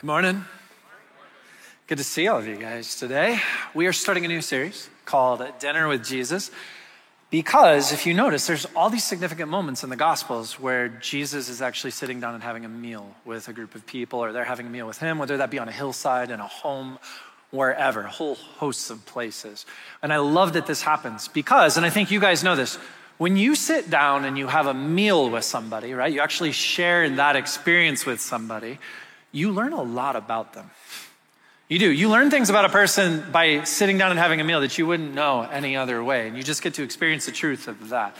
Good morning. Good to see all of you guys today. We are starting a new series called Dinner with Jesus because if you notice, there's all these significant moments in the Gospels where Jesus is actually sitting down and having a meal with a group of people, or they're having a meal with him, whether that be on a hillside, in a home, wherever, whole hosts of places. And I love that this happens because, and I think you guys know this, when you sit down and you have a meal with somebody, right, you actually share in that experience with somebody you learn a lot about them. You do. You learn things about a person by sitting down and having a meal that you wouldn't know any other way. And you just get to experience the truth of that.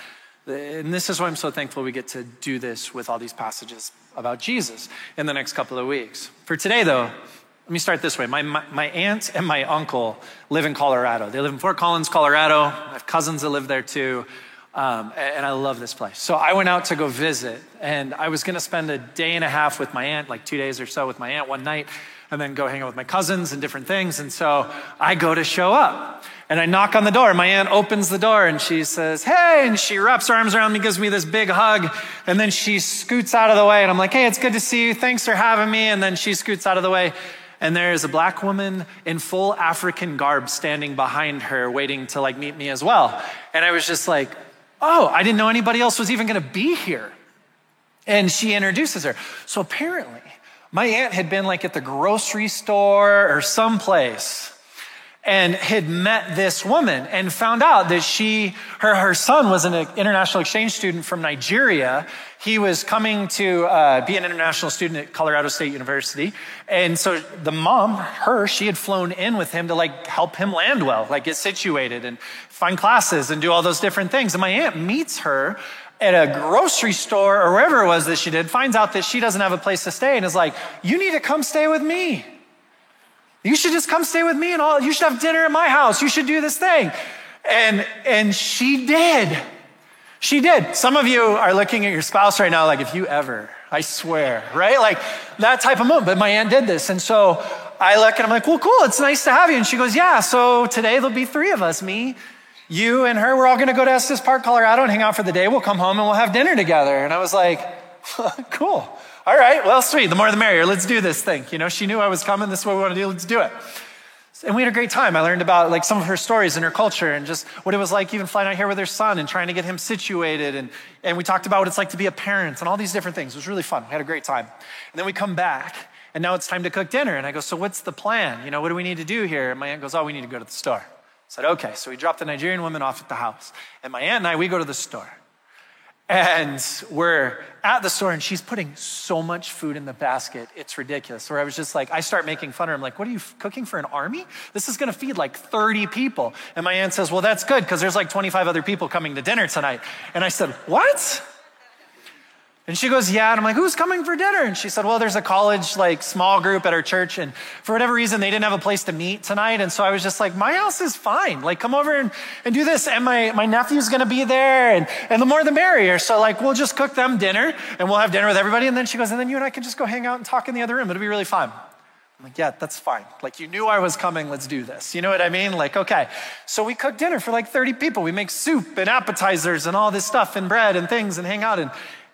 And this is why I'm so thankful we get to do this with all these passages about Jesus in the next couple of weeks. For today, though, let me start this way. My, my, my, aunt and my uncle live in Colorado. They live in Fort Collins, Colorado. I have cousins that live there too. Um, and I love this place. So I went out to go visit, and I was going to spend a day and a half with my aunt, like two days or so with my aunt one night, and then go hang out with my cousins and different things. And so I go to show up, and I knock on the door. My aunt opens the door, and she says, Hey, and she wraps her arms around me, gives me this big hug, and then she scoots out of the way, and I'm like, Hey, it's good to see you. Thanks for having me. And then she scoots out of the way. And there is a black woman in full African garb standing behind her, waiting to like meet me as well. And I was just like, Oh, I didn't know anybody else was even going to be here. And she introduces her. So apparently, my aunt had been like at the grocery store or someplace and had met this woman and found out that she, her, her son was an international exchange student from Nigeria. He was coming to uh, be an international student at Colorado State University. And so the mom, her, she had flown in with him to like help him land well, like get situated and find classes and do all those different things. And my aunt meets her at a grocery store or wherever it was that she did, finds out that she doesn't have a place to stay and is like, you need to come stay with me. You should just come stay with me and all, you should have dinner at my house. You should do this thing. And, and she did. She did. Some of you are looking at your spouse right now like, if you ever, I swear, right? Like that type of moment. But my aunt did this. And so I look and I'm like, well, cool. It's nice to have you. And she goes, yeah. So today there'll be three of us, me, you and her. We're all going to go to Estes Park, Colorado and hang out for the day. We'll come home and we'll have dinner together. And I was like, cool. All right, well, sweet. The more the merrier. Let's do this thing. You know, she knew I was coming. This is what we want to do. Let's do it. And we had a great time. I learned about like some of her stories and her culture and just what it was like even flying out here with her son and trying to get him situated. And, and we talked about what it's like to be a parent and all these different things. It was really fun. We had a great time. And then we come back and now it's time to cook dinner. And I go, so what's the plan? You know, what do we need to do here? And my aunt goes, oh, we need to go to the store. I said, okay. So we dropped the Nigerian woman off at the house. And my aunt and I, we go to the store. And we're at the store and she's putting so much food in the basket. It's ridiculous. Where I was just like, I start making fun of her. I'm like, what are you cooking for an army? This is going to feed like 30 people. And my aunt says, well, that's good because there's like 25 other people coming to dinner tonight. And I said, what? And she goes, Yeah. And I'm like, Who's coming for dinner? And she said, Well, there's a college, like, small group at our church. And for whatever reason, they didn't have a place to meet tonight. And so I was just like, My house is fine. Like, come over and, and do this. And my, my nephew's going to be there. And, and the more the merrier. So, like, we'll just cook them dinner and we'll have dinner with everybody. And then she goes, And then you and I can just go hang out and talk in the other room. It'll be really fun. I'm like, yeah, that's fine. Like, you knew I was coming, let's do this. You know what I mean? Like, okay. So we cook dinner for like 30 people. We make soup and appetizers and all this stuff and bread and things and hang out. And,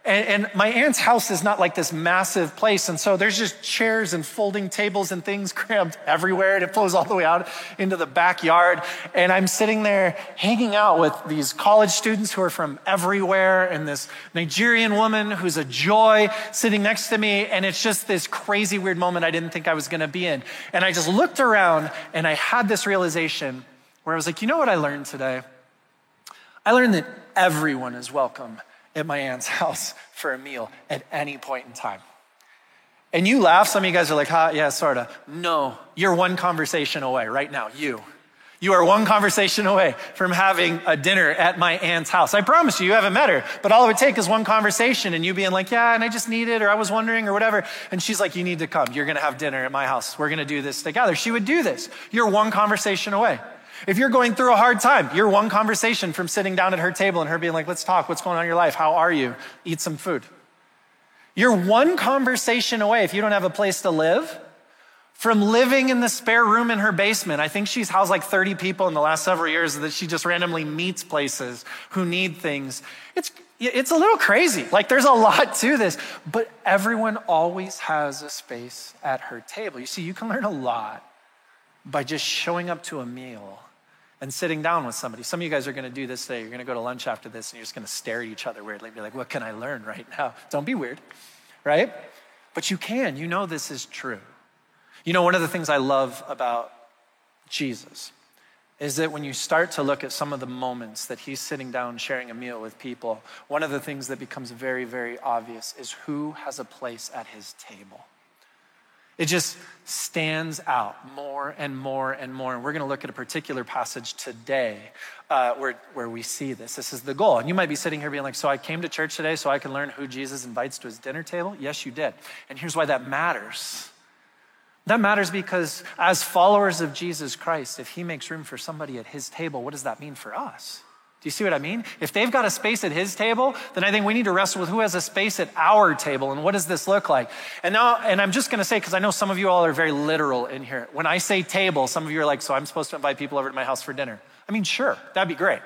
and, and, my aunt's house is not like this massive place. And so there's just chairs and folding tables and things crammed everywhere. And it flows all the way out into the backyard. And I'm sitting there hanging out with these college students who are from everywhere and this Nigerian woman who's a joy sitting next to me. And it's just this crazy, weird moment I didn't think I was going to be in. And I just looked around and I had this realization where I was like, you know what I learned today? I learned that everyone is welcome at my aunt's house for a meal at any point in time. And you laugh, some of you guys are like, huh, yeah, sort of. No, you're one conversation away right now, you. You are one conversation away from having a dinner at my aunt's house. I promise you, you haven't met her, but all it would take is one conversation and you being like, yeah, and I just need it, or I was wondering, or whatever. And she's like, you need to come. You're going to have dinner at my house. We're going to do this together. She would do this. You're one conversation away. If you're going through a hard time, you're one conversation from sitting down at her table and her being like, let's talk. What's going on in your life? How are you? Eat some food. You're one conversation away if you don't have a place to live from living in the spare room in her basement. I think she's housed like 30 people in the last several years that she just randomly meets places who need things. It's, it's a little crazy. Like there's a lot to this, but everyone always has a space at her table. You see, you can learn a lot by just showing up to a meal and sitting down with somebody. Some of you guys are going to do this today. You're going to go to lunch after this and you're just going to stare at each other weirdly and be like, what can I learn right now? Don't be weird, right? But you can. You know this is true. You know, one of the things I love about Jesus is that when you start to look at some of the moments that he's sitting down sharing a meal with people, one of the things that becomes very, very obvious is who has a place at his table. It just stands out more and more and more. And we're going to look at a particular passage today uh, where, where we see this. This is the goal. And you might be sitting here being like, So I came to church today so I can learn who Jesus invites to his dinner table? Yes, you did. And here's why that matters that matters because, as followers of Jesus Christ, if He makes room for somebody at His table, what does that mean for us? Do you see what I mean? If they've got a space at His table, then I think we need to wrestle with who has a space at our table and what does this look like? And now, and I'm just going to say, because I know some of you all are very literal in here. When I say table, some of you are like, so I'm supposed to invite people over to my house for dinner. I mean, sure, that'd be great.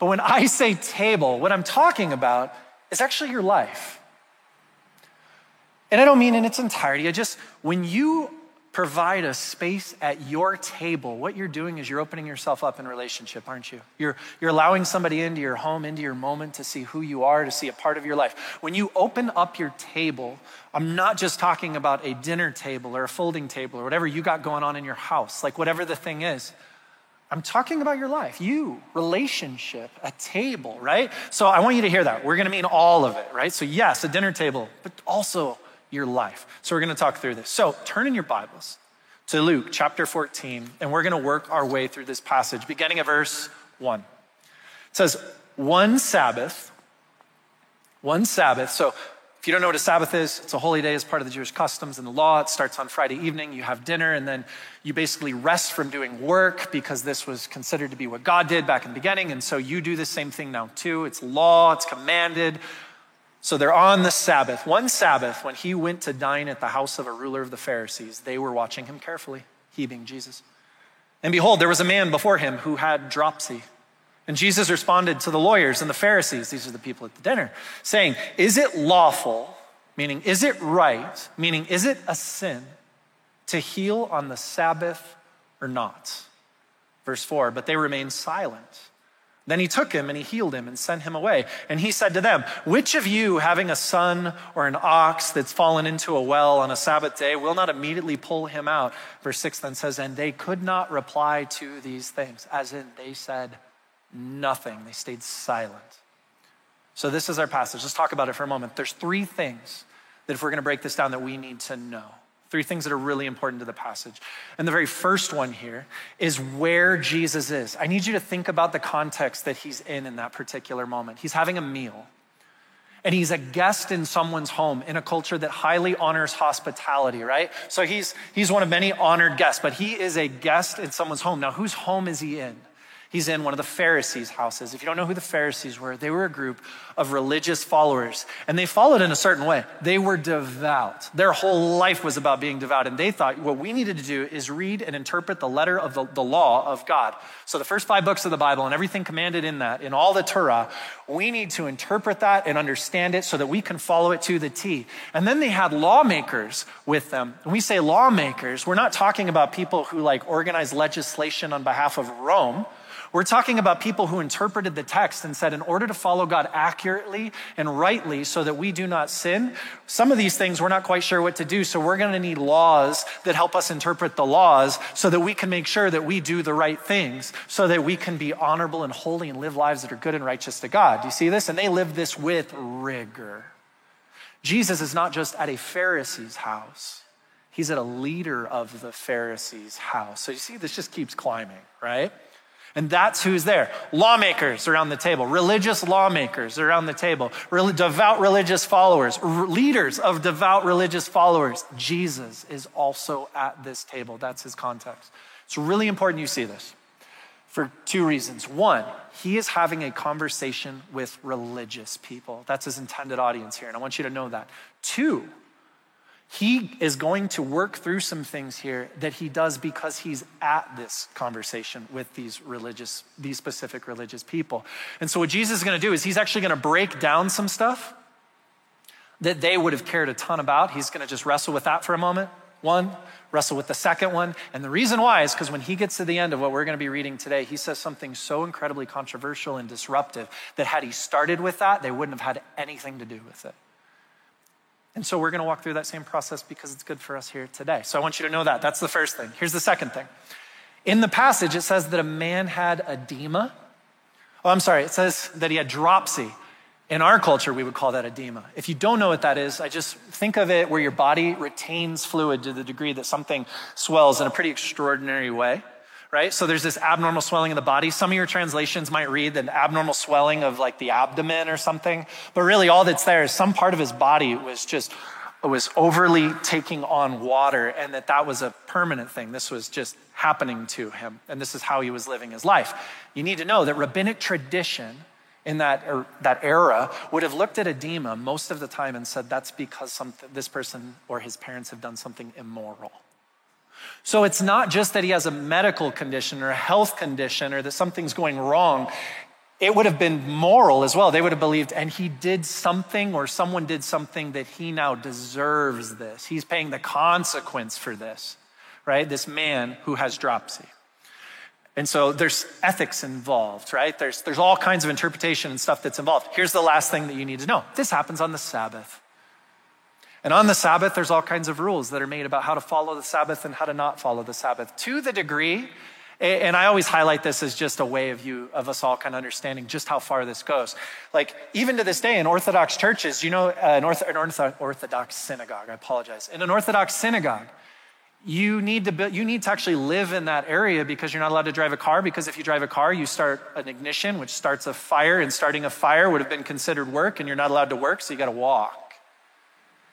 But when I say table, what I'm talking about is actually your life. And I don't mean in its entirety. I just, when you provide a space at your table, what you're doing is you're opening yourself up in relationship, aren't you? You're, you're allowing somebody into your home, into your moment to see who you are, to see a part of your life. When you open up your table, I'm not just talking about a dinner table or a folding table or whatever you got going on in your house, like whatever the thing is. I'm talking about your life, you, relationship, a table, right? So I want you to hear that. We're to mean all of it, right? So, yes, a dinner table, but also your life. So we're going to talk through this. So turn in your Bibles to Luke chapter 14, and we're going to work our way through this passage, beginning at verse 1. It says, One Sabbath, one Sabbath. So if you don't know what a Sabbath is, it's a holy day as part of the Jewish customs and the law. It starts on Friday evening. You have dinner, and then you basically rest from doing work because this was considered to be what God did back in the beginning. And so you do the same thing now, too. It's law, it's commanded. So they're on the Sabbath. One Sabbath, when he went to dine at the house of a ruler of the Pharisees, they were watching him carefully, he being Jesus. And behold, there was a man before him who had dropsy. And Jesus responded to the lawyers and the Pharisees, these are the people at the dinner, saying, Is it lawful, meaning, is it right, meaning, is it a sin to heal on the Sabbath or not? Verse 4 But they remained silent. Then he took him and he healed him and sent him away. And he said to them, Which of you, having a son or an ox that's fallen into a well on a Sabbath day, will not immediately pull him out? Verse 6 then says, And they could not reply to these things, as in they said nothing. They stayed silent. So this is our passage. Let's talk about it for a moment. There's three things that, if we're going to break this down, that we need to know. Three things that are really important to the passage. And the very first one here is where Jesus is. I need you to think about the context that he's in in that particular moment. He's having a meal, and he's a guest in someone's home in a culture that highly honors hospitality, right? So he's, he's one of many honored guests, but he is a guest in someone's home. Now, whose home is he in? He's in one of the Pharisees' houses. If you don't know who the Pharisees were, they were a group of religious followers, and they followed in a certain way. They were devout. Their whole life was about being devout, and they thought what we needed to do is read and interpret the letter of the, the law of God. So, the first five books of the Bible and everything commanded in that, in all the Torah, we need to interpret that and understand it so that we can follow it to the T. And then they had lawmakers with them. When we say lawmakers, we're not talking about people who like organize legislation on behalf of Rome. We're talking about people who interpreted the text and said, in order to follow God accurately and rightly so that we do not sin, some of these things we're not quite sure what to do. So we're going to need laws that help us interpret the laws so that we can make sure that we do the right things so that we can be honorable and holy and live lives that are good and righteous to God. Do you see this? And they live this with rigor. Jesus is not just at a Pharisee's house. He's at a leader of the Pharisees' house. So you see, this just keeps climbing, right? And that's who's there. Lawmakers around the table, religious lawmakers around the table, devout religious followers, leaders of devout religious followers. Jesus is also at this table. That's his context. It's really important you see this for two reasons. One, he is having a conversation with religious people. That's his intended audience here, and I want you to know that. Two, he is going to work through some things here that he does because he's at this conversation with these religious, these specific religious people. And so, what Jesus is going to do is he's actually going to break down some stuff that they would have cared a ton about. He's going to just wrestle with that for a moment. One, wrestle with the second one. And the reason why is because when he gets to the end of what we're going to be reading today, he says something so incredibly controversial and disruptive that had he started with that, they wouldn't have had anything to do with it. And so we're going to walk through that same process because it's good for us here today. So I want you to know that. That's the first thing. Here's the second thing. In the passage, it says that a man had edema. Oh, I'm sorry. It says that he had dropsy. In our culture, we would call that edema. If you don't know what that is, I just think of it where your body retains fluid to the degree that something swells in a pretty extraordinary way right? So there's this abnormal swelling in the body. Some of your translations might read an abnormal swelling of like the abdomen or something. But really all that's there is some part of his body was just, was overly taking on water and that that was a permanent thing. This was just happening to him. And this is how he was living his life. You need to know that rabbinic tradition in that, er, that era would have looked at edema most of the time and said that's because some, this person or his parents have done something immoral. So it's not just that he has a medical condition or a health condition or that something's going wrong. It would have been moral as well. They would have believed, and he did something or someone did something that he now deserves this. He's paying the consequence for this, right? This man who has dropsy. And so there's ethics involved, right? There's, there's all kinds of interpretation and stuff that's involved. Here's the last thing that you need to know this happens on the Sabbath. And on the Sabbath, there's all kinds of rules that are made about how to follow the Sabbath and how to not follow the Sabbath. To the degree, and I always highlight this as just a way of you, of us all kind of understanding just how far this goes. Like, even to this day in Orthodox churches, you know, uh, an, an Orthodox synagogue, I apologize. In an Orthodox synagogue, you need to build, you need to actually live in that area because you're not allowed to drive a car because if you drive a car you start an ignition which starts a fire and starting a fire would have been considered work and you're not allowed to work so you got to walk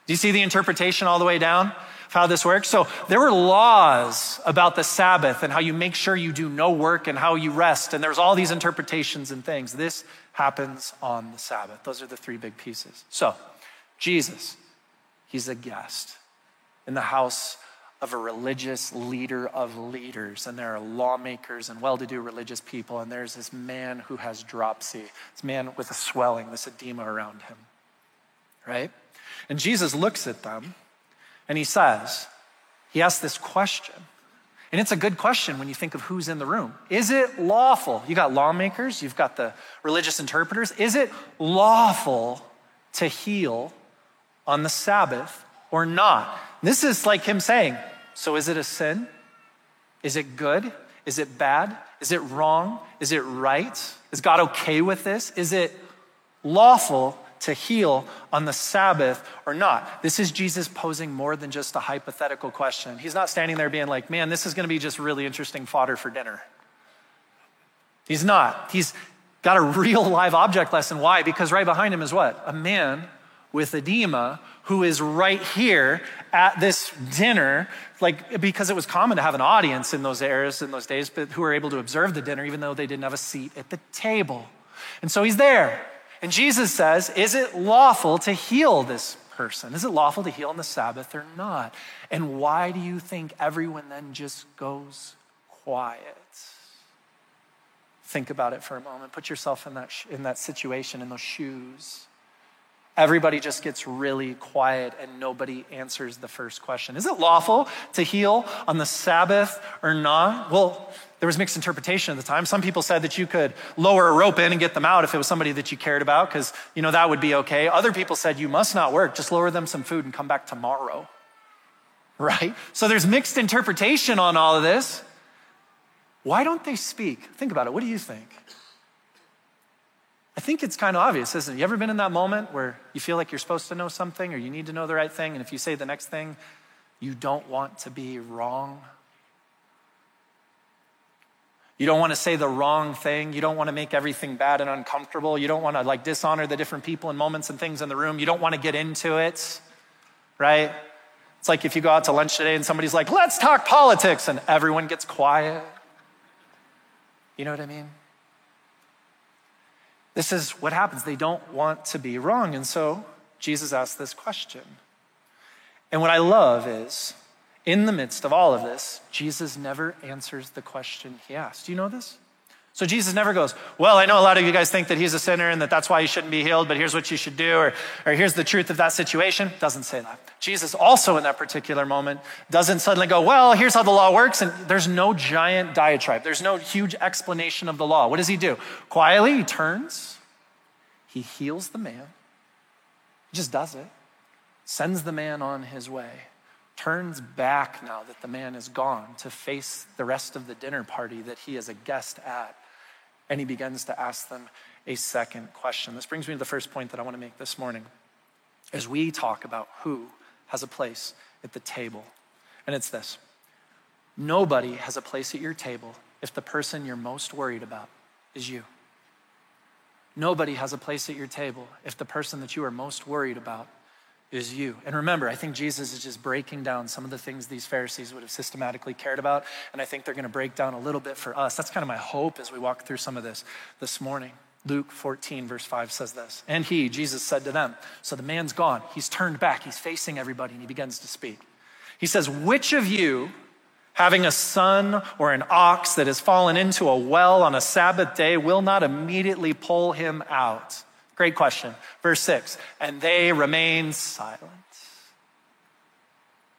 do you see the interpretation all the way down of how this works? So there were laws about the Sabbath and how you make sure you do no work and how you rest. And there's all these interpretations and things. This happens on the Sabbath. Those are the three big pieces. So Jesus, he's a guest in the house of a religious leader of leaders. And there are lawmakers and well to do religious people. And there's this man who has dropsy, this man with a swelling, this edema around him, right? And Jesus looks at them and he says, he asks this question. And it's a good question when you think of who's in the room. Is it lawful? You got lawmakers, you've got the religious interpreters. Is it lawful to heal on the Sabbath or not? This is like him saying, So is it a sin? Is it good? Is it bad? Is it wrong? Is it right? Is God okay with this? Is it lawful to heal on the Sabbath or not? This is Jesus posing more than just a hypothetical question. He's not standing there being like, man, this is going to be just really interesting fodder for dinner. He's not. He's got a real live object lesson. Why? Because right behind him is what? A man with edema who is right here at this dinner, like because it was common to have an audience in those eras, in those days, but who were able to observe the dinner even though they didn't have a seat at the table. And so he's there. And Jesus says, Is it lawful to heal this person? Is it lawful to heal on the Sabbath or not? And why do you think everyone then just goes quiet? Think about it for a moment. Put yourself in that, in that situation, in those shoes. Everybody just gets really quiet and nobody answers the first question. Is it lawful to heal on the Sabbath or not? Well, there was mixed interpretation at the time. Some people said that you could lower a rope in and get them out if it was somebody that you cared about, because, you know, that would be okay. Other people said you must not work, just lower them some food and come back tomorrow. Right? So there's mixed interpretation on all of this. Why don't they speak? Think about it. What do you think? I think it's kind of obvious, isn't it? You ever been in that moment where you feel like you're supposed to know something or you need to know the right thing, and if you say the next thing, you don't want to be wrong? You don't want to say the wrong thing. You don't want to make everything bad and uncomfortable. You don't want to like dishonor the different people and moments and things in the room. You don't want to get into it, right? It's like if you go out to lunch today and somebody's like, let's talk politics, and everyone gets quiet. You know what I mean? This is what happens. They don't want to be wrong. And so Jesus asked this question. And what I love is, in the midst of all of this, Jesus never answers the question he asked. Do you know this? So Jesus never goes, Well, I know a lot of you guys think that he's a sinner and that that's why he shouldn't be healed, but here's what you should do, or, or here's the truth of that situation. Doesn't say that. Jesus also, in that particular moment, doesn't suddenly go, Well, here's how the law works. And there's no giant diatribe, there's no huge explanation of the law. What does he do? Quietly, he turns, he heals the man, he just does it, sends the man on his way turns back now that the man is gone to face the rest of the dinner party that he is a guest at and he begins to ask them a second question. This brings me to the first point that I want to make this morning as we talk about who has a place at the table. And it's this nobody has a place at your table if the person you're most worried about is you. Nobody has a place at your table if the person that you are most worried about is you. And remember, I think Jesus is just breaking down some of the things these Pharisees would have systematically cared about. And I think they're going to break down a little bit for us. That's kind of my hope as we walk through some of this this morning. Luke 14, verse 5 says this. And he, Jesus, said to them, So the man's gone. He's turned back. He's facing everybody, and he begins to speak. He says, Which of you, having a son or an ox that has fallen into a well on a Sabbath day, will not immediately pull him out? Great question. Verse 6 And they remain silent.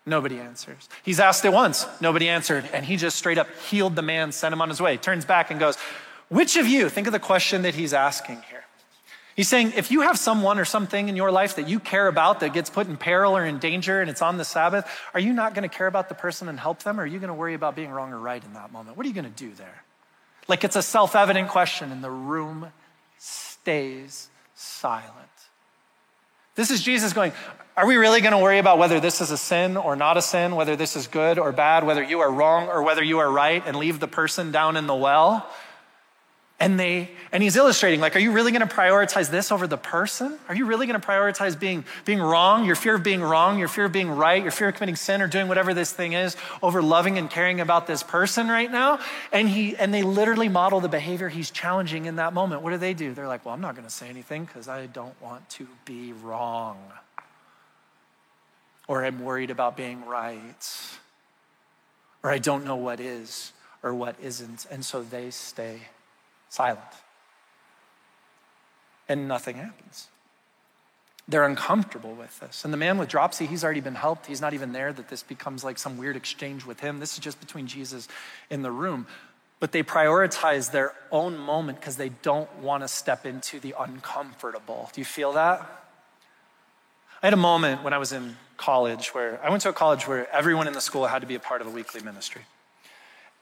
Nobody answers. He's asked it once, nobody answered, and he just straight up healed the man, sent him on his way. Turns back and goes, Which of you, think of the question that he's asking here. He's saying, if you have someone or something in your life that you care about that gets put in peril or in danger and it's on the Sabbath, are you not going to care about the person and help them? Or are you going to worry about being wrong or right in that moment? What are you going to do there? Like it's a self evident question, and the room stays silent. This is Jesus going, Are we really going to worry about whether this is a sin or not a sin, whether this is good or bad, whether you are wrong or whether you are right, and leave the person down in the well? And they and he's illustrating like, are you really going to prioritize this over the person? Are you really going to prioritize being being wrong, your fear of being wrong, your fear of being right, your fear of committing sin or doing whatever this thing is over loving and caring about this person right now? And he and they literally model the behavior he's challenging in that moment. What do they do? They're like, well, I'm not going to say anything because I don't want to be wrong. Or I'm worried about being right. Or I don't know what is or what isn't. And so they stay silent. And nothing happens. They're uncomfortable with this. And the man with dropsy, he's already been helped. He's not even there that this becomes like some weird exchange with him. This is just between Jesus in the room. But they prioritize their own moment because they don't want to step into the uncomfortable. Do you feel that? I had a moment when I was in college where I went to a college where everyone in the school had to be a part of a weekly ministry.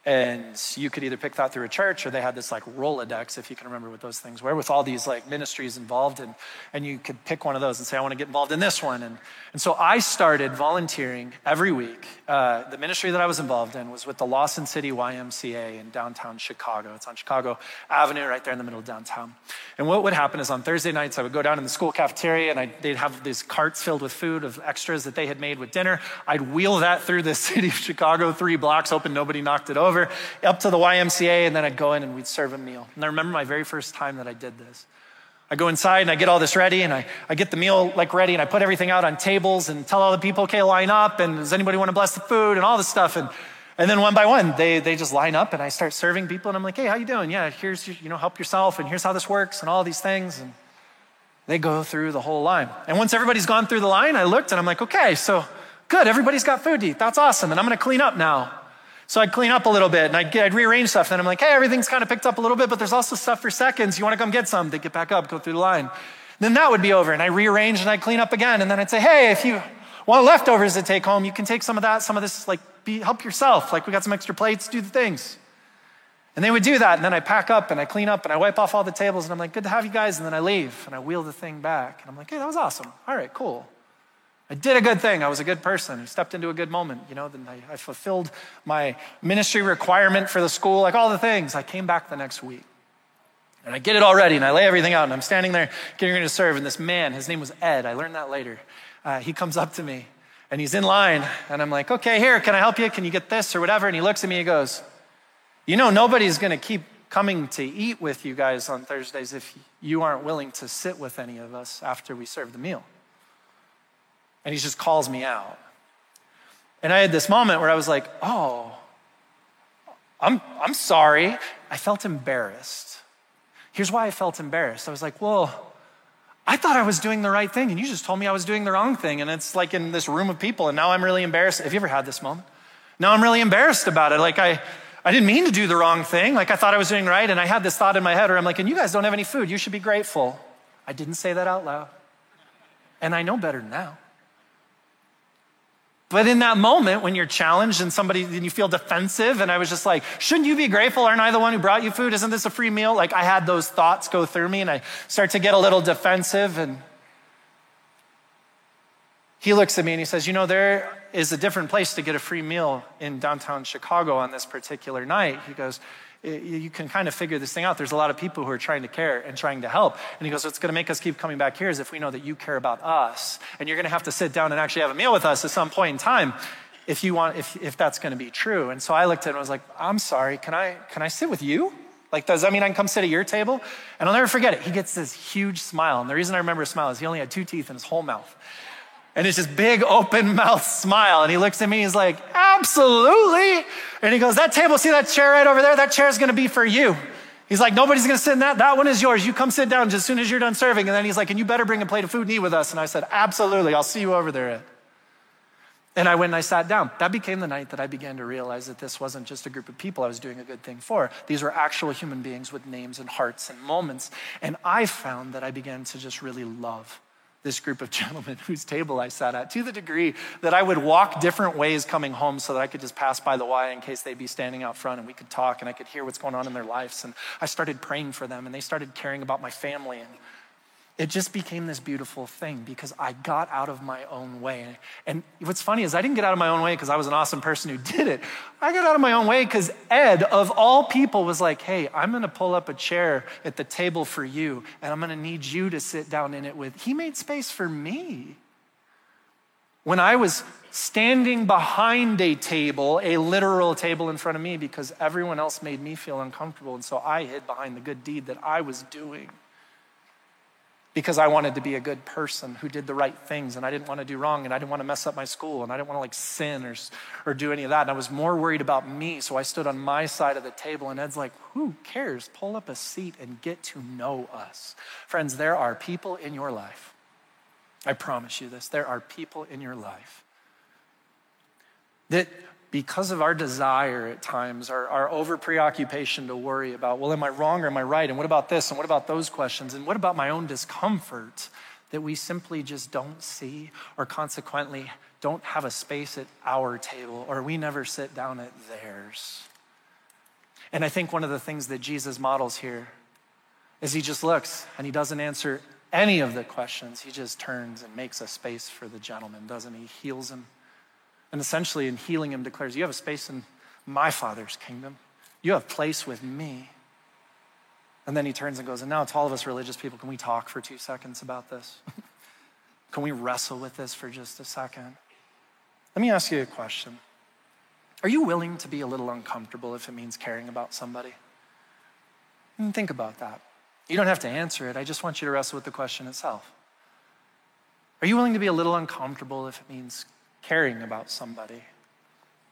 And you could either pick that through a church or they had this like Rolodex, if you can remember what those things were, with all these like ministries involved. And, and you could pick one of those and say, I want to get involved in this one. And, and so I started volunteering every week. Uh, the ministry that I was involved in was with the Lawson City YMCA in downtown Chicago. It's on Chicago Avenue, right there in the middle of downtown. And what would happen is on Thursday nights, I would go down in the school cafeteria and I, they'd have these carts filled with food of extras that they had made with dinner. I'd wheel that through the city of Chicago, three blocks, hoping nobody knocked it over over up to the YMCA, and then I'd go in and we'd serve a meal. And I remember my very first time that I did this. I go inside and I get all this ready and I, I get the meal like ready and I put everything out on tables and tell all the people, okay, line up and does anybody want to bless the food and all this stuff. And, and then one by one, they, they just line up and I start serving people and I'm like, hey, how you doing? Yeah, here's, your, you know, help yourself and here's how this works and all these things. And they go through the whole line. And once everybody's gone through the line, I looked and I'm like, okay, so good, everybody's got food to eat. That's awesome. And I'm going to clean up now. So I'd clean up a little bit and I'd, get, I'd rearrange stuff. And I'm like, hey, everything's kind of picked up a little bit, but there's also stuff for seconds. You want to come get some? They'd get back up, go through the line. Then that would be over. And I rearrange and I'd clean up again. And then I'd say, hey, if you want leftovers to take home, you can take some of that, some of this, like, be, help yourself. Like, we got some extra plates, do the things. And they would do that. And then I pack up and I clean up and I wipe off all the tables. And I'm like, good to have you guys. And then I leave and I wheel the thing back. And I'm like, hey, that was awesome. All right, cool. I did a good thing. I was a good person. I stepped into a good moment. You know, then I, I, fulfilled my ministry requirement for the school, like all the things. I came back the next week. And I get it all ready and I lay everything out and I'm standing there getting ready to serve. And this man, his name was Ed, I learned that later. Uh, he comes up to me and he's in line. And I'm like, okay, here, can I help you? Can you get this or whatever? And he looks at me and he goes, You know, nobody's going to keep coming to eat with you guys on Thursdays if you aren't willing to sit with any of us after we serve the meal. And he just calls me out. And I had this moment where I was like, oh, I'm, I'm sorry. I felt embarrassed. Here's why I felt embarrassed. I was like, well, I thought I was doing the right thing, and you just told me I was doing the wrong thing. And it's like in this room of people, and now I'm really embarrassed. Have you ever had this moment? Now I'm really embarrassed about it. Like I, I didn't mean to do the wrong thing. Like I thought I was doing right, and I had this thought in my head where I'm like, and you guys don't have any food. You should be grateful. I didn't say that out loud. And I know better now. But in that moment, when you're challenged and somebody, and you feel defensive, and I was just like, shouldn't you be grateful? Aren't I the one who brought you food? Isn't this a free meal? Like, I had those thoughts go through me, and I start to get a little defensive. And he looks at me and he says, You know, there is a different place to get a free meal in downtown Chicago on this particular night. He goes, Eh, you can kind of figure this thing out. There's a lot of people who are trying to care and trying to help. And he goes, What's going to make us keep coming back here is if we know that you care about us. And you're going to have to sit down and actually have a meal with us at some point in time if you want, if, if that's going to be true. And so I looked at him and was like, I'm sorry, can I, can I sit with you? Like, does that mean I can come sit at your table? And I'll never forget it. He gets this huge smile. And the reason I remember his smile is he only had two teeth in his whole mouth. And it's this big open mouth smile. And he looks at me, he's like, absolutely. And he goes, that table, see that chair right over there? That chair is to be for you. He's like, nobody's to sit in that. That one is yours. You come sit down just as soon as you're done serving. And then he's like, and you better bring a plate of food and eat with us. And I said, absolutely. I'll see you over there. And I went and I sat down. That became the night that I began to realize that this wasn't just a group of people I was doing a good thing for. These were actual human beings with names and hearts and moments. And I found that I began to just really love this group of gentlemen whose table I sat at to the degree that I would walk different ways coming home so that I could just pass by the Y in case they'd be standing out front and we could talk and I could hear what's going on in their lives. And I started praying for them and they started caring about my family. And it just became this beautiful thing because I got out of my own way. And what's funny is I didn't get out of my own way because I was an awesome person who did it. I got out of my own way because Ed, of all people, was like, hey, I'm going to pull up a chair at the table for you and I'm going to need you to sit down in it with. He made space for me. When I was standing behind a table, a literal table in front of me, because everyone else made me feel uncomfortable. And so I hid behind the good deed that I was doing because I wanted to be a good person who did the right things and I didn't want to do wrong and I didn't want to mess up my school and I didn't want to like sin or, or do any of that. And I was more worried about me. So I stood on my side of the table and Ed's like, who cares? Pull up a seat and get to know us. Friends, there are people in your life. I promise you this. There are people in your life that because of our desire at times, our, our over preoccupation to worry about, well, am I wrong or am I right? And what about this? And what about those questions? And what about my own discomfort that we simply just don't see or consequently don't have a space at our table or we never sit down at theirs? And I think one of the things that Jesus models here is he just looks and he doesn't answer any of the questions. He just turns and makes a space for the gentleman, doesn't he? Heals him and essentially, in healing him, declares, You have a space in my Father's kingdom. You have place with me. And then he turns and goes, And now to all of us religious people, can we talk for two seconds about this? can we wrestle with this for just a second? Let me ask you a question. Are you willing to be a little uncomfortable if it means caring about somebody? And think about that. You don't have to answer it. I just want you to wrestle with the question itself. Are you willing to be a little uncomfortable if it means caring about somebody.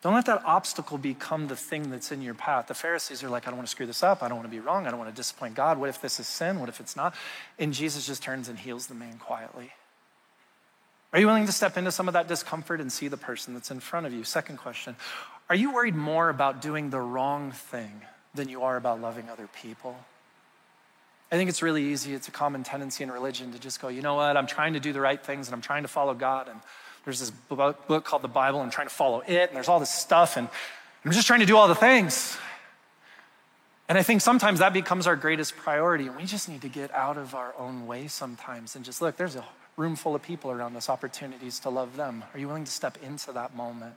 Don't let that obstacle become the thing that's in your path. The Pharisees are like, I don't want to screw this up. I don't want to be wrong. I don't want to disappoint God. What if this is sin? What if it's not? And Jesus just turns and heals the man quietly. Are you willing to step into some of that discomfort and see the person that's in front of you? Second question Are you worried more about doing the wrong thing than you are about loving other people? I think it's really easy. It's a common tendency in religion to just go, you know what? I'm trying to do the right things and I'm trying to follow God. And there's this book called the Bible. I'm trying to follow it, and there's all this stuff, and I'm just trying to do all the things. And I think sometimes that becomes our greatest priority, and we just need to get out of our own way sometimes and just look, there's a room full of people around us, opportunities to love them. Are you willing to step into that moment?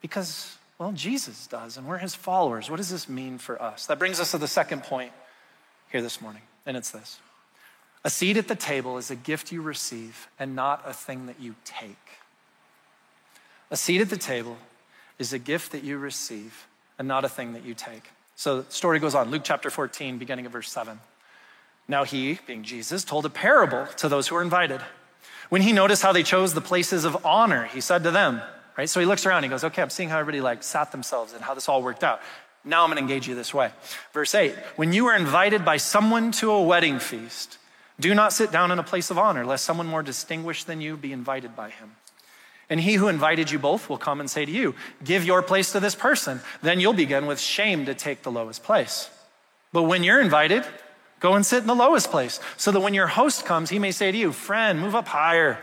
Because, well, Jesus does, and we're his followers. What does this mean for us? That brings us to the second point here this morning, and it's this a seat at the table is a gift you receive and not a thing that you take. A seat at the table is a gift that you receive and not a thing that you take. So the story goes on. Luke chapter 14, beginning of verse 7. Now he, being Jesus, told a parable to those who were invited. When he noticed how they chose the places of honor, he said to them, right? So he looks around, he goes, okay, I'm seeing how everybody like sat themselves and how this all worked out. Now I'm to engage you this way. Verse 8 When you are invited by someone to a wedding feast, do not sit down in a place of honor, lest someone more distinguished than you be invited by him. And he who invited you both will come and say to you, Give your place to this person. Then you'll begin with shame to take the lowest place. But when you're invited, go and sit in the lowest place, so that when your host comes, he may say to you, Friend, move up higher.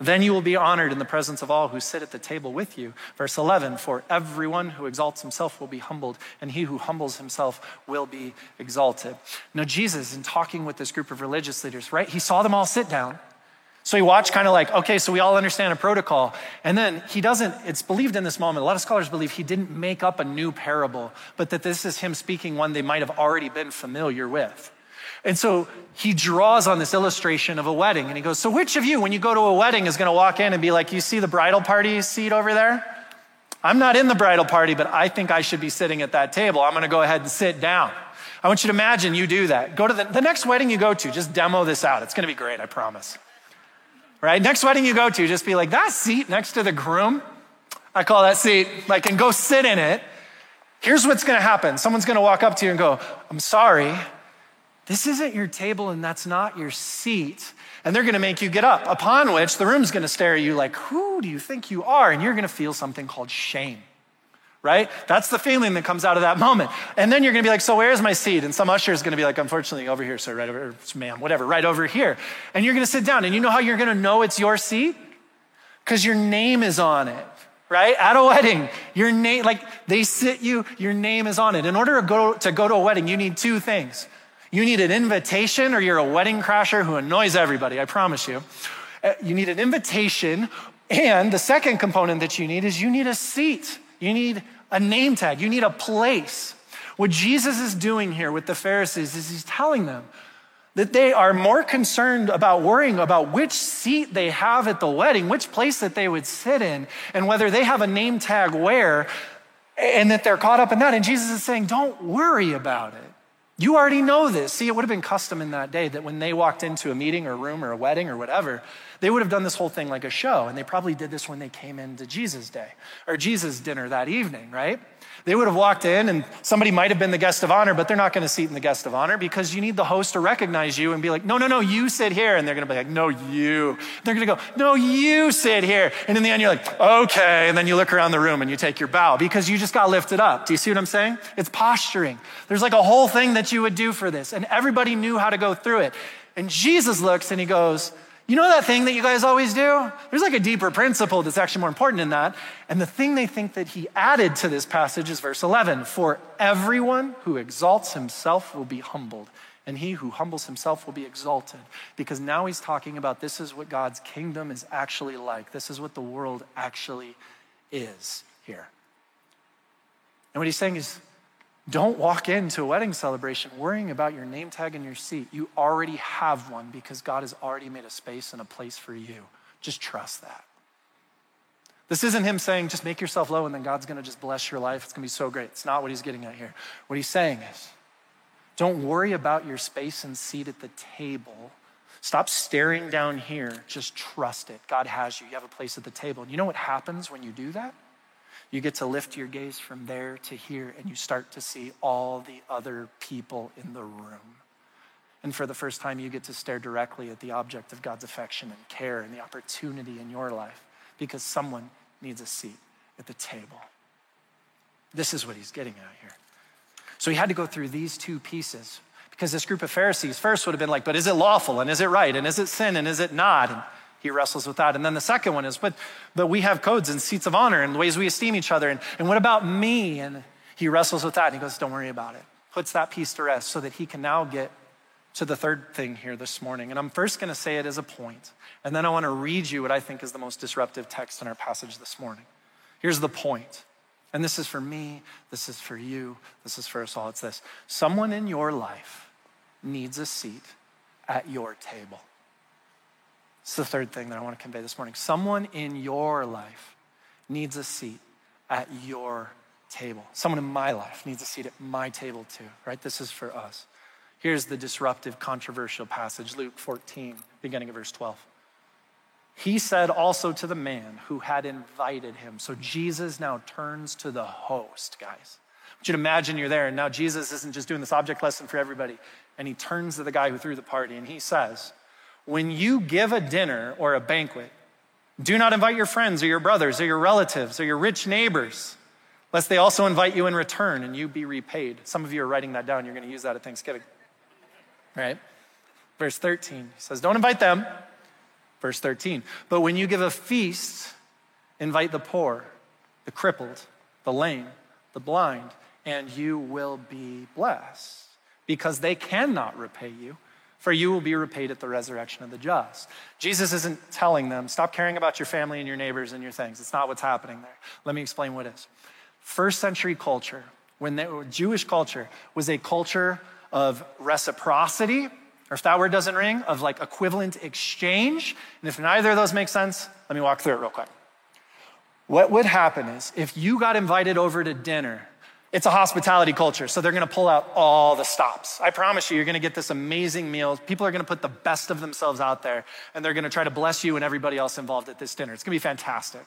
Then you will be honored in the presence of all who sit at the table with you. Verse 11 For everyone who exalts himself will be humbled, and he who humbles himself will be exalted. Now, Jesus, in talking with this group of religious leaders, right, he saw them all sit down. So he watched kind of like, okay, so we all understand a protocol. And then he doesn't, it's believed in this moment, a lot of scholars believe he didn't make up a new parable, but that this is him speaking one they might have already been familiar with. And so he draws on this illustration of a wedding and he goes, So, which of you, when you go to a wedding, is going to walk in and be like, You see the bridal party seat over there? I'm not in the bridal party, but I think I should be sitting at that table. I'm going to go ahead and sit down. I want you to imagine you do that. Go to the, the next wedding you go to, just demo this out. It's going to be great, I promise. Right? Next wedding you go to, just be like, That seat next to the groom, I call that seat, like, and go sit in it. Here's what's going to happen someone's going to walk up to you and go, I'm sorry. This isn't your table and that's not your seat. And they're going to make you get up, upon which the room's going to stare at you like, Who do you think you are? And you're going to feel something called shame, right? That's the feeling that comes out of that moment. And then you're going to be like, So where's my seat? And some usher is going to be like, Unfortunately, over here, sir, right over, ma'am, whatever, right over here. And you're going to sit down. And you know how you're going to know it's your seat? Because your name is on it right? At a wedding, your name, like they sit you, your name is on it. In order to go, to go to a wedding, you need two things. You need an invitation, or you're a wedding crasher who annoys everybody, I promise you. Uh, you need an invitation. And the second component that you need is you need a seat. You need a name tag. You need a place. What Jesus is doing here with the Pharisees is he's telling them that they are more concerned about worrying about which seat they have at the wedding, which place that they would sit in, and whether they have a name tag where, and that they're caught up in that. And Jesus is saying, don't worry about it. You already know this. See, it would have been custom in that day that when they walked into a meeting or a room or a wedding or whatever, they would have done this whole thing like a show. And they probably did this when they came into Jesus' day or Jesus' dinner that evening, right? They would have walked in and somebody might have been the guest of honor, but they're not going to seat in the guest of honor because you need the host to recognize you and be like, no, no, no, you sit here. And they're going to be like, no, you. They're going to go, no, you sit here. And in the end, you're like, okay. And then you look around the room and you take your bow because you just got lifted up. Do you see what I'm saying? It's posturing. There's like a whole thing that you would do for this. And everybody knew how to go through it. And Jesus looks and he goes, you know that thing that you guys always do? There's like a deeper principle that's actually more important than that. And the thing they think that he added to this passage is verse 11 For everyone who exalts himself will be humbled, and he who humbles himself will be exalted. Because now he's talking about this is what God's kingdom is actually like, this is what the world actually is here. And what he's saying is, don't walk into a wedding celebration worrying about your name tag and your seat. You already have one because God has already made a space and a place for you. Just trust that. This isn't him saying, just make yourself low and then God's gonna just bless your life. It's gonna be so great. It's not what he's getting at here. What he's saying is, don't worry about your space and seat at the table. Stop staring down here. Just trust it. God has you. You have a place at the table. And you know what happens when you do that? You get to lift your gaze from there to here, and you start to see all the other people in the room. And for the first time, you get to stare directly at the object of God's affection and care and the opportunity in your life because someone needs a seat at the table. This is what he's getting at here. So he had to go through these two pieces because this group of Pharisees first would have been like, but is it lawful and is it right and is it sin and is it not? And he wrestles with that. And then the second one is, but, but we have codes and seats of honor and ways we esteem each other. And, and what about me? And he wrestles with that and he goes, don't worry about it. Puts that piece to rest so that he can now get to the third thing here this morning. And I'm first going to say it as a point, and then I want to read you what I think is the most disruptive text in our passage this morning. Here's the point. And this is for me, this is for you, this is for us all. It's this someone in your life needs a seat at your table. It's the third thing that I want to convey this morning. Someone in your life needs a seat at your table. Someone in my life needs a seat at my table too, right? This is for us. Here's the disruptive, controversial passage Luke 14, beginning of verse 12. He said also to the man who had invited him. So Jesus now turns to the host, guys. I want you to imagine you're there, and now Jesus isn't just doing this object lesson for everybody. And he turns to the guy who threw the party, and he says, When you give a dinner or a banquet, do not invite your friends or your brothers or your relatives or your rich neighbors, lest they also invite you in return and you be repaid. Some of you are writing that down. You're going to use that at Thanksgiving. Right? Verse 13 he says, Don't invite them. Verse 13. But when you give a feast, invite the poor, the crippled, the lame, the blind, and you will be blessed, because they cannot repay you, for you will be repaid at the resurrection of the just. Jesus isn't telling them, stop caring about your family and your neighbors and your things. It's not what's happening there. Let me explain what is. First century culture, when they, Jewish culture was a culture of reciprocity or if that word doesn't ring, of like equivalent exchange. And if neither of those makes sense, let me walk through it real quick. What would happen is if you got invited over to dinner, it's a hospitality culture, so they're gonna pull out all the stops. I promise you, you're gonna get this amazing meal. People are gonna put the best of themselves out there, and they're gonna try to bless you and everybody else involved at this dinner. It's gonna be fantastic.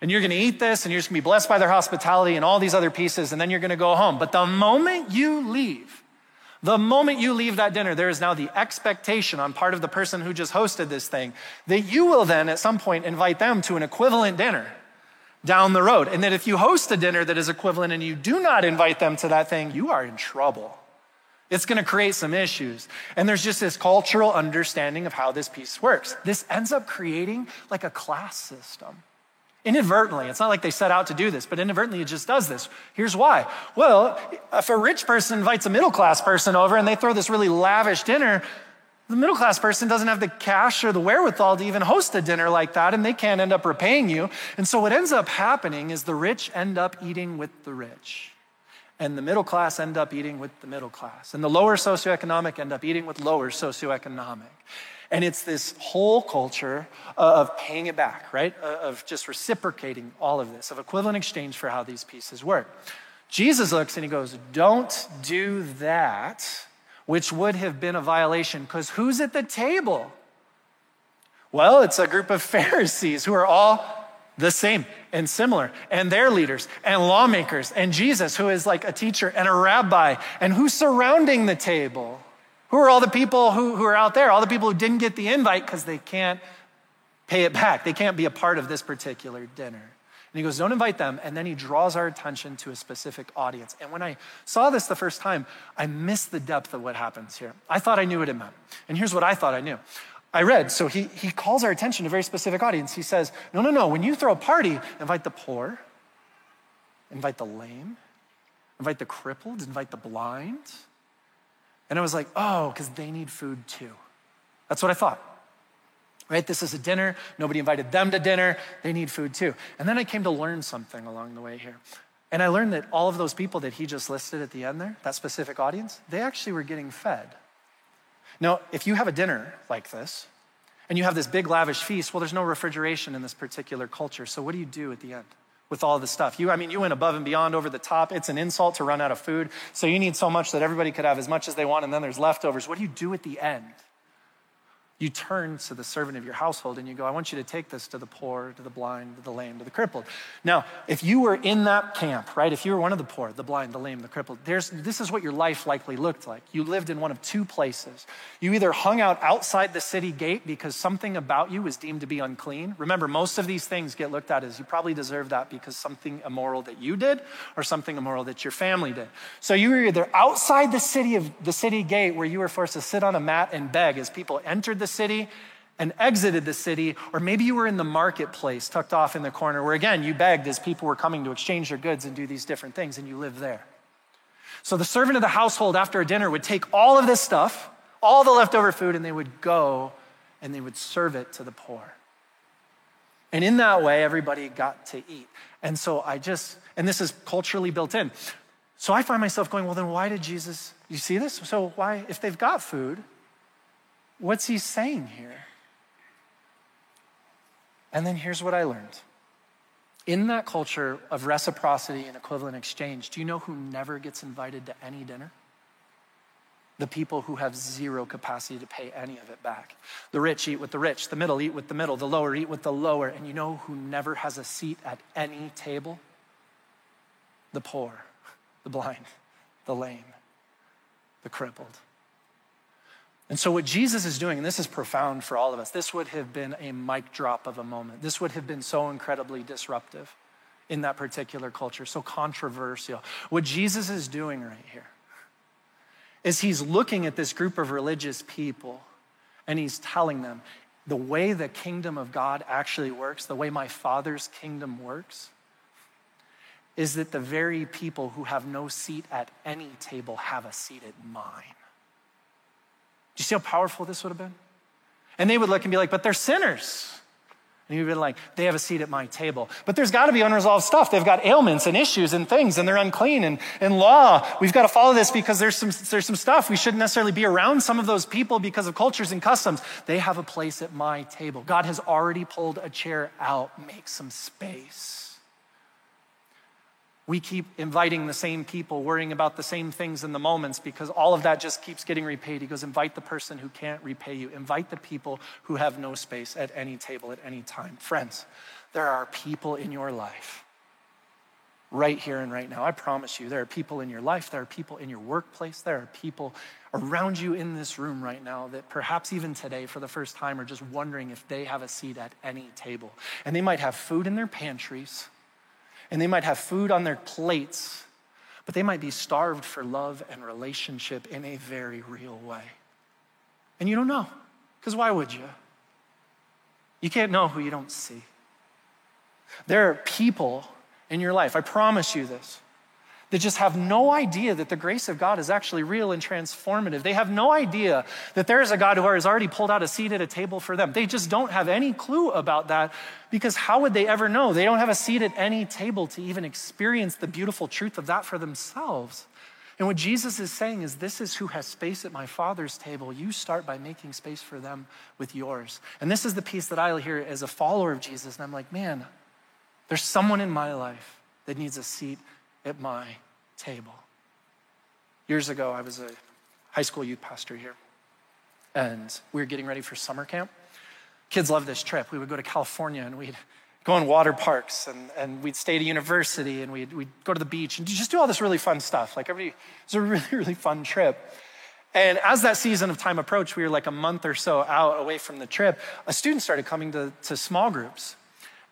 And you're gonna eat this, and you're just gonna be blessed by their hospitality and all these other pieces, and then you're gonna go home. But the moment you leave, the moment you leave that dinner, there is now the expectation on part of the person who just hosted this thing that you will then at some point invite them to an equivalent dinner down the road. And that if you host a dinner that is equivalent and you do not invite them to that thing, you are in trouble. It's going to create some issues. And there's just this cultural understanding of how this piece works. This ends up creating like a class system. Inadvertently, it's not like they set out to do this, but inadvertently it just does this. Here's why. Well, if a rich person invites a middle class person over and they throw this really lavish dinner, the middle class person doesn't have the cash or the wherewithal to even host a dinner like that, and they can't end up repaying you. And so, what ends up happening is the rich end up eating with the rich, and the middle class end up eating with the middle class, and the lower socioeconomic end up eating with lower socioeconomic. And it's this whole culture uh, of paying it back, right? Uh, of just reciprocating all of this, of equivalent exchange for how these pieces work. Jesus looks and he goes, Don't do that, which would have been a violation, because who's at the table? Well, it's a group of Pharisees who are all the same and similar, and their leaders and lawmakers, and Jesus, who is like a teacher and a rabbi, and who's surrounding the table? Who are all the people who, who are out there? All the people who didn't get the invite because they can't pay it back. They can't be a part of this particular dinner. And he goes, Don't invite them. And then he draws our attention to a specific audience. And when I saw this the first time, I missed the depth of what happens here. I thought I knew what it meant. And here's what I thought I knew. I read, so he, he calls our attention to a very specific audience. He says, No, no, no. When you throw a party, invite the poor, invite the lame, invite the crippled, invite the blind and I was like, oh, because they need food too. That's what I thought. Right? This is a dinner. Nobody invited them to dinner. They need food too. And then I came to learn something along the way here. And I learned that all of those people that he just listed at the end there, that specific audience, they actually were getting fed. Now, if you have a dinner like this, and you have this big lavish feast, well, there's no refrigeration in this particular culture. So what do you do at the end? with all the stuff. You, I mean, you went above and beyond over the top. It's an insult to run out of food. So you need so much that everybody could have as much as they want, and then there's leftovers. What do you do at the end? You turn to the servant of your household and you go, I want you to take this to the poor, to the blind, to the lame, to the crippled. Now, if you were in that camp, right, if you were one of the poor, the blind, the lame, the crippled, this is what your life likely looked like. You lived in one of two places. You either hung out outside the city gate because something about you was deemed to be unclean. Remember, most of these things get looked at as you probably deserve that because something immoral that you did or something immoral that your family did. So you were either outside the city of the city gate where you were forced to sit on a mat and beg as people entered the city and exited the city, or maybe you were in the marketplace tucked off in the corner where, again, you begged as people were coming to exchange their goods and do these different things, and you lived there. So the servant of the household after a dinner would take all of this stuff, all the leftover food, and they would go and they would serve it to the poor. And in that way, everybody got to eat. And so I just, and this is culturally built in. So I find myself going, well, then why did Jesus, you see this? So why, if they've got food, What's he saying here? And then here's what I learned. In that culture of reciprocity and equivalent exchange, do you know who never gets invited to any dinner? the people who have zero capacity to pay any of it back. The rich eat with the rich, the middle eat with the middle, the lower eat with the lower. And you know who never has a seat at any table? The poor, the blind, the lame, the crippled. And so, what Jesus is doing, and this is profound for all of us, this would have been a mic drop of a moment. This would have been so incredibly disruptive in that particular culture, so controversial. What Jesus is doing right here is he's looking at this group of religious people and he's telling them the way the kingdom of God actually works, the way my Father's kingdom works, is that the very people who have no seat at any table have a seat at mine. You see how powerful this would have been? And they would look and be like, but they're sinners. And you'd be like, they have a seat at my table. But there's got to be unresolved stuff. They've got ailments and issues and things, and they're unclean. And, and law, we've got to follow this because there's some, there's some stuff. We shouldn't necessarily be around some of those people because of cultures and customs. They have a place at my table. God has already pulled a chair out. Make some space. We keep inviting the same people, worrying about the same things in the moments because all of that just keeps getting repaid. He goes, Invite the person who can't repay you. Invite the people who have no space at any table at any time. Friends, there are people in your life right here and right now. I promise you, there are people in your life, there are people in your workplace, there are people around you in this room right now that perhaps even today, for the first time, are just wondering if they have a seat at any table. And they might have food in their pantries and they might have food on their plates, but they might be starved for love and relationship in a very real way. And you don't know, because why would you? You can't know who you don't see. There are people in your life, I promise you this, that just have no idea that the grace of God is actually real and transformative. They have no idea that there is a God who has already pulled out a seat at a table for them. They just don't have any clue about that because how would they ever know? They don't have a seat at any table to even experience the beautiful truth of that for themselves. And what Jesus is saying is, This is who has space at my Father's table. You start by making space for them with yours. And this is the piece that I hear as a follower of Jesus. And I'm like, man, there's someone in my life that needs a seat at my table. Years ago, I was a high school youth pastor here, and we were getting ready for summer camp. Kids love this trip. We would go to California and we'd go in water parks and, and we'd stay at a university and we'd, we'd go to the beach and just do all this really fun stuff. Like everybody, it was a really, really fun trip. And as that season of time approached, we were like a month or so out away from the trip, a student started coming to, to small groups.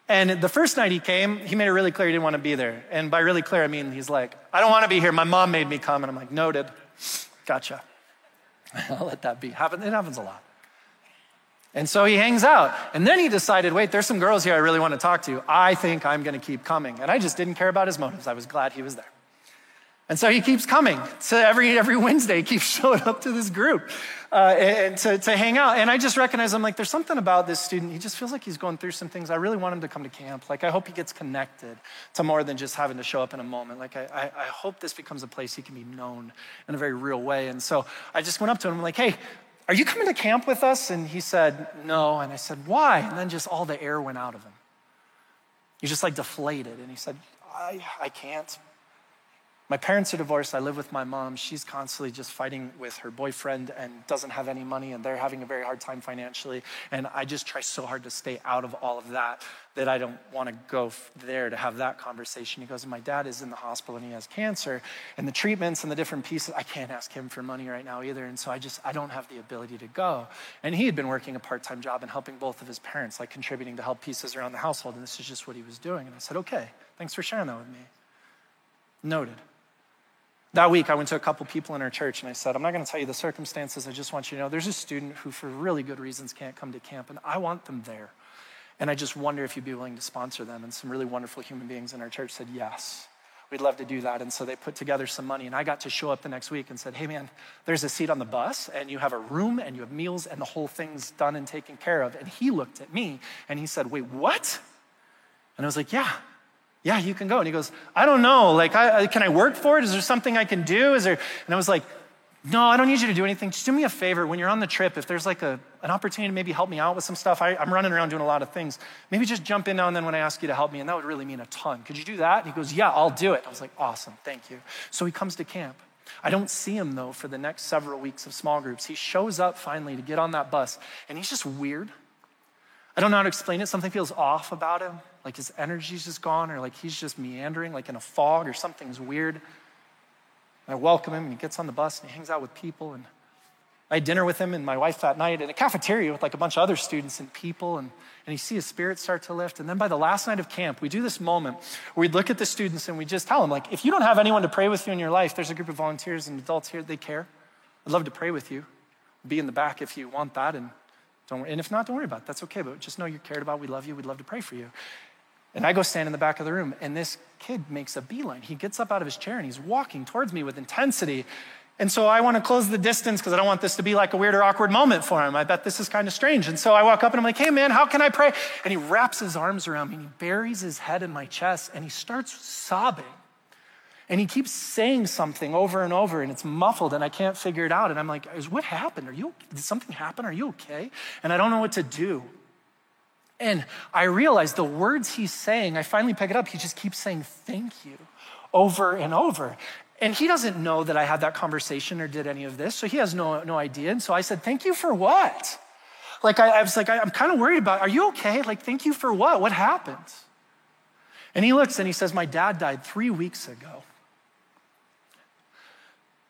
And the first night he came, he made it really clear he didn't want to be there. And by really clear, I mean he's like, I don't want to be here. My mom made me come. And I'm like, noted. Gotcha. I'll let that be. It happens a lot. And so he hangs out. And then he decided, wait, there's some girls here I really want to talk to. I think I'm going to keep coming. And I just didn't care about his motives. I was glad he was there. And so he keeps coming. So every, every Wednesday, he keeps showing up to this group uh, and to, to hang out. And I just recognize, I'm like, there's something about this student. He just feels like he's going through some things. I really want him to come to camp. Like, I hope he gets connected to more than just having to show up in a moment. Like, I, I, I hope this becomes a place he can be known in a very real way. And so I just went up to him. I'm like, hey, are you coming to camp with us? And he said, no. And I said, why? And then just all the air went out of him. He just like deflated. And he said, I, I can't. My parents are divorced. I live with my mom. She's constantly just fighting with her boyfriend and doesn't have any money, and they're having a very hard time financially. And I just try so hard to stay out of all of that that I don't want to go there to have that conversation. He goes, My dad is in the hospital and he has cancer, and the treatments and the different pieces, I can't ask him for money right now either. And so I just, I don't have the ability to go. And he had been working a part time job and helping both of his parents, like contributing to help pieces around the household. And this is just what he was doing. And I said, Okay, thanks for sharing that with me. Noted. That week, I went to a couple people in our church and I said, I'm not going to tell you the circumstances. I just want you to know there's a student who, for really good reasons, can't come to camp, and I want them there. And I just wonder if you'd be willing to sponsor them. And some really wonderful human beings in our church said, Yes, we'd love to do that. And so they put together some money, and I got to show up the next week and said, Hey, man, there's a seat on the bus, and you have a room, and you have meals, and the whole thing's done and taken care of. And he looked at me and he said, Wait, what? And I was like, Yeah, yeah, you can go. And he goes, I don't know. Like, I, can I work for it? Is there something I can do? Is there? And I was like, no, I don't need you to do anything. Just do me a favor. When you're on the trip, if there's like a, an opportunity to maybe help me out with some stuff, I, am running around doing a lot of things. Maybe just jump in now and then when I ask you to help me, and that would really mean a ton. Could you do that? And he goes, Yeah, I'll do it. I was like, Awesome, thank you. So he comes to camp. I don't see him though for the next several weeks of small groups. He shows up finally to get on that bus, and he's just weird. I don't know how to explain it. Something feels off about him, like his energy's just gone, or like he's just meandering, like in a fog, or something's weird. And I welcome him, and he gets on the bus and he hangs out with people. And I had dinner with him and my wife that night in a cafeteria with like a bunch of other students and people, and, and you see his spirit start to lift. And then by the last night of camp, we do this moment where we'd look at the students and we just tell them, like, if you don't have anyone to pray with you in your life, there's a group of volunteers and adults here, they care. I'd love to pray with you. Be in the back if you want that, and don't and if not, don't worry about it. That's okay, but just know you're cared about. We love you. We'd love to pray for you. And I go stand in the back of the room, and this kid makes a beeline. He gets up out of his chair and he's walking towards me with intensity. And so I want to close the distance because I don't want this to be like a weird or awkward moment for him. I bet this is kind of strange. And so I walk up and I'm like, hey man, how can I pray? And he wraps his arms around me and he buries his head in my chest and he starts sobbing. And he keeps saying something over and over and it's muffled and I can't figure it out. And I'm like, what happened? Are you, did something happen? Are you okay? And I don't know what to do. And I realize the words he's saying, I finally pick it up. He just keeps saying, thank you over and over. And he doesn't know that I had that conversation or did any of this, so he has no, no idea. And so I said, Thank you for what? Like, I, I was like, I, I'm kind of worried about, are you okay? Like, thank you for what? What happened? And he looks and he says, My dad died three weeks ago.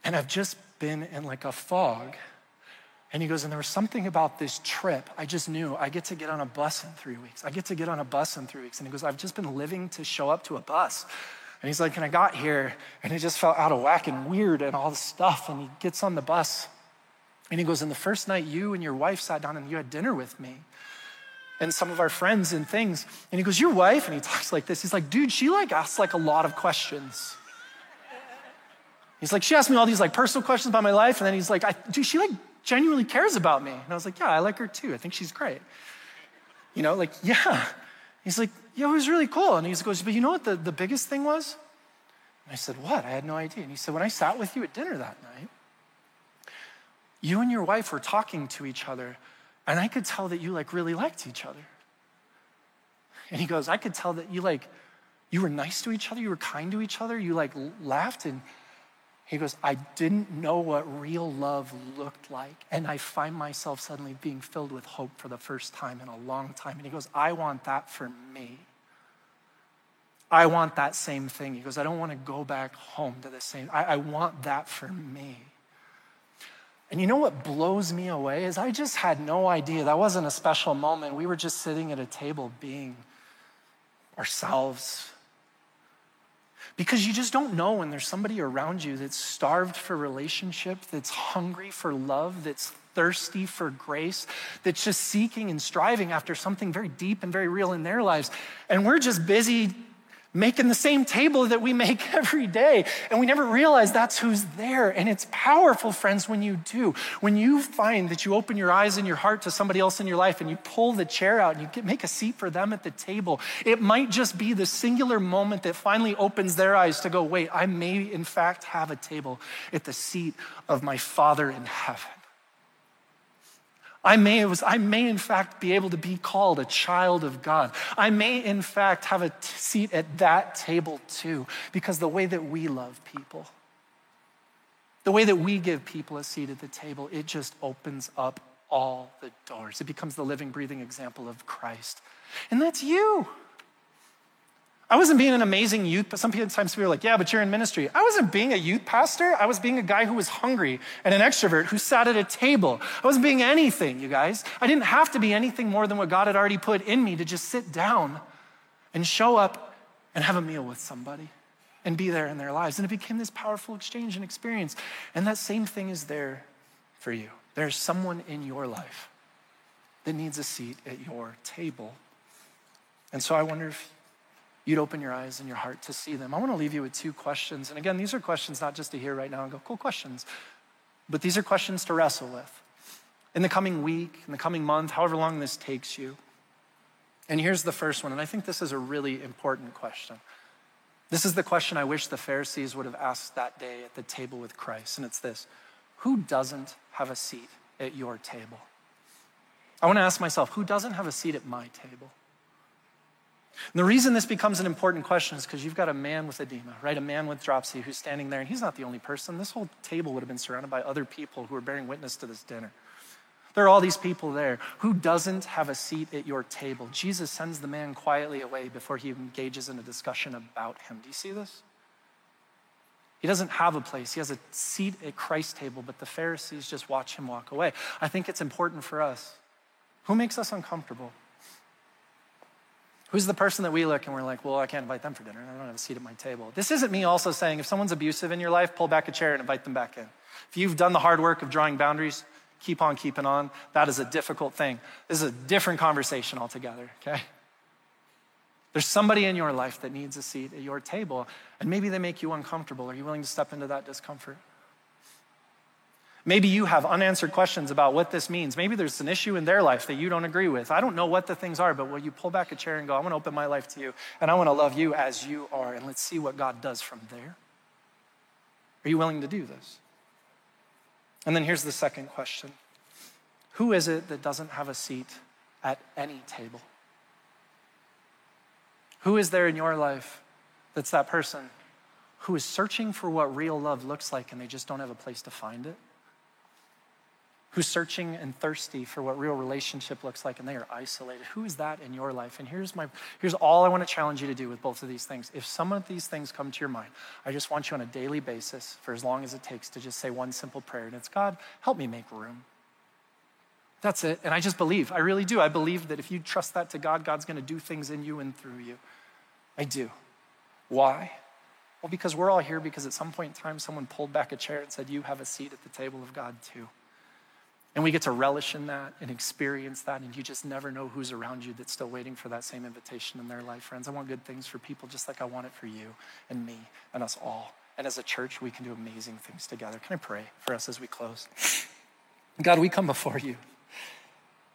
And I've just been in like a fog. And he goes, and there was something about this trip. I just knew I get to get on a bus in three weeks. I get to get on a bus in three weeks. And he goes, I've just been living to show up to a bus. And he's like, and I got here and it just felt out of whack and weird and all this stuff. And he gets on the bus and he goes, and the first night you and your wife sat down and you had dinner with me and some of our friends and things. And he goes, your wife? And he talks like this. He's like, dude, she like asks like a lot of questions. He's like, she asked me all these like personal questions about my life. And then he's like, I, dude, she like genuinely cares about me. And I was like, yeah, I like her too. I think she's great. You know, like, yeah. He's like, yeah, it was really cool. And he goes, but you know what the, the biggest thing was? And I said, what? I had no idea. And he said, when I sat with you at dinner that night, you and your wife were talking to each other, and I could tell that you like really liked each other. And he goes, I could tell that you like, you were nice to each other, you were kind to each other, you like laughed and he goes, I didn't know what real love looked like. And I find myself suddenly being filled with hope for the first time in a long time. And he goes, I want that for me. I want that same thing. He goes, I don't want to go back home to the same. I, I want that for me. And you know what blows me away is I just had no idea. That wasn't a special moment. We were just sitting at a table being ourselves, because you just don't know when there's somebody around you that's starved for relationship, that's hungry for love, that's thirsty for grace, that's just seeking and striving after something very deep and very real in their lives. And we're just busy making the same table that we make every day. And we never realize that's who's there. And it's powerful, friends, when you do. When you find that you open your eyes and your heart to somebody else in your life and you pull the chair out and you get, make a seat for them at the table, it might just be the singular moment that finally opens their eyes to go, wait, I may in fact have a table at the seat of my Father in heaven. I may, was, I may, in fact, be able to be called a child of God. I may, in fact, have a t- seat at that table too, because the way that we love people, the way that we give people a seat at the table, it just opens up all the doors. It becomes the living, breathing example of Christ. And that's you. I wasn't being an amazing youth, but sometimes people are like, yeah, but you're in ministry. I wasn't being a youth pastor. I was being a guy who was hungry and an extrovert who sat at a table. I wasn't being anything, you guys. I didn't have to be anything more than what God had already put in me to just sit down and show up and have a meal with somebody and be there in their lives. And it became this powerful exchange and experience. And that same thing is there for you. There's someone in your life that needs a seat at your table. And so I wonder if you'd open your eyes and your heart to see them. I want to leave you with two questions. And again, these are questions not just to hear right now and go, cool questions, but these are questions to wrestle with in the coming week, in the coming month, however long this takes you. And here's the first one, and I think this is a really important question. This is the question I wish the Pharisees would have asked that day at the table with Christ, and it's this Who doesn't have a seat at your table? I want to ask myself, who doesn't have a seat at my table? And the reason this becomes an important question is because you've got a man with edema, right? A man with dropsy who's standing there, and he's not the only person. This whole table would have been surrounded by other people who are bearing witness to this dinner. There are all these people there. Who doesn't have a seat at your table? Jesus sends the man quietly away before he engages in a discussion about him. Do you see this? He doesn't have a place. He has a seat at Christ's table, but the Pharisees just watch him walk away. I think it's important for us. Who makes us uncomfortable? Who's the person that we look and we're like, well, I can't invite them for dinner. I don't have a seat at my table. This isn't me also saying if someone's abusive in your life, pull back a chair and invite them back in. If you've done the hard work of drawing boundaries, keep on keeping on. That is a difficult thing. This is a different conversation altogether, okay? There's somebody in your life that needs a seat at your table, and maybe they make you uncomfortable. Are you willing to step into that discomfort? Maybe you have unanswered questions about what this means. Maybe there's an issue in their life that you don't agree with. I don't know what the things are, but will you pull back a chair and go, I want to open my life to you, and I want to love you as you are, and let's see what God does from there? Are you willing to do this? And then here's the second question Who is it that doesn't have a seat at any table? Who is there in your life that's that person who is searching for what real love looks like and they just don't have a place to find it? Who's searching and thirsty for what real relationship looks like and they are isolated? Who is that in your life? And here's my here's all I want to challenge you to do with both of these things. If some of these things come to your mind, I just want you on a daily basis for as long as it takes to just say one simple prayer and it's God, help me make room. That's it. And I just believe. I really do. I believe that if you trust that to God, God's going to do things in you and through you. I do. Why? Well, because we're all here because at some point in time, someone pulled back a chair and said, You have a seat at the table of God too. And we get to relish in that and experience that. And you just never know who's around you that's still waiting for that same invitation in their life. Friends, I want good things for people just like I want it for you and me and us all. And as a church, we can do amazing things together. Can I pray for us as we close? God, we come before you.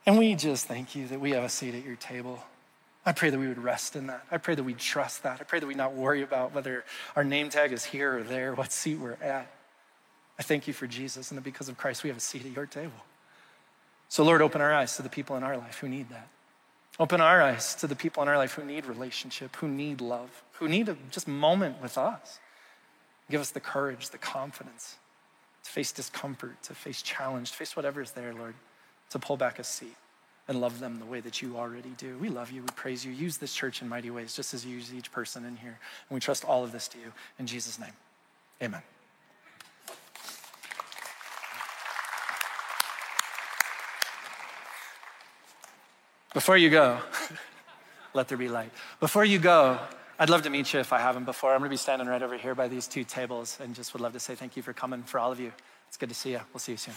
And we just thank you that we have a seat at your table. I pray that we would rest in that. I pray that we'd trust that. I pray that we not worry about whether our name tag is here or there, what seat we're at. I thank you for Jesus and that because of Christ, we have a seat at your table. So, Lord, open our eyes to the people in our life who need that. Open our eyes to the people in our life who need relationship, who need love, who need a just moment with us. Give us the courage, the confidence to face discomfort, to face challenge, to face whatever is there, Lord, to pull back a seat and love them the way that you already do. We love you. We praise you. Use this church in mighty ways, just as you use each person in here. And we trust all of this to you. In Jesus' name, amen. Before you go, let there be light. Before you go, I'd love to meet you if I haven't before. I'm going to be standing right over here by these two tables and just would love to say thank you for coming for all of you. It's good to see you. We'll see you soon.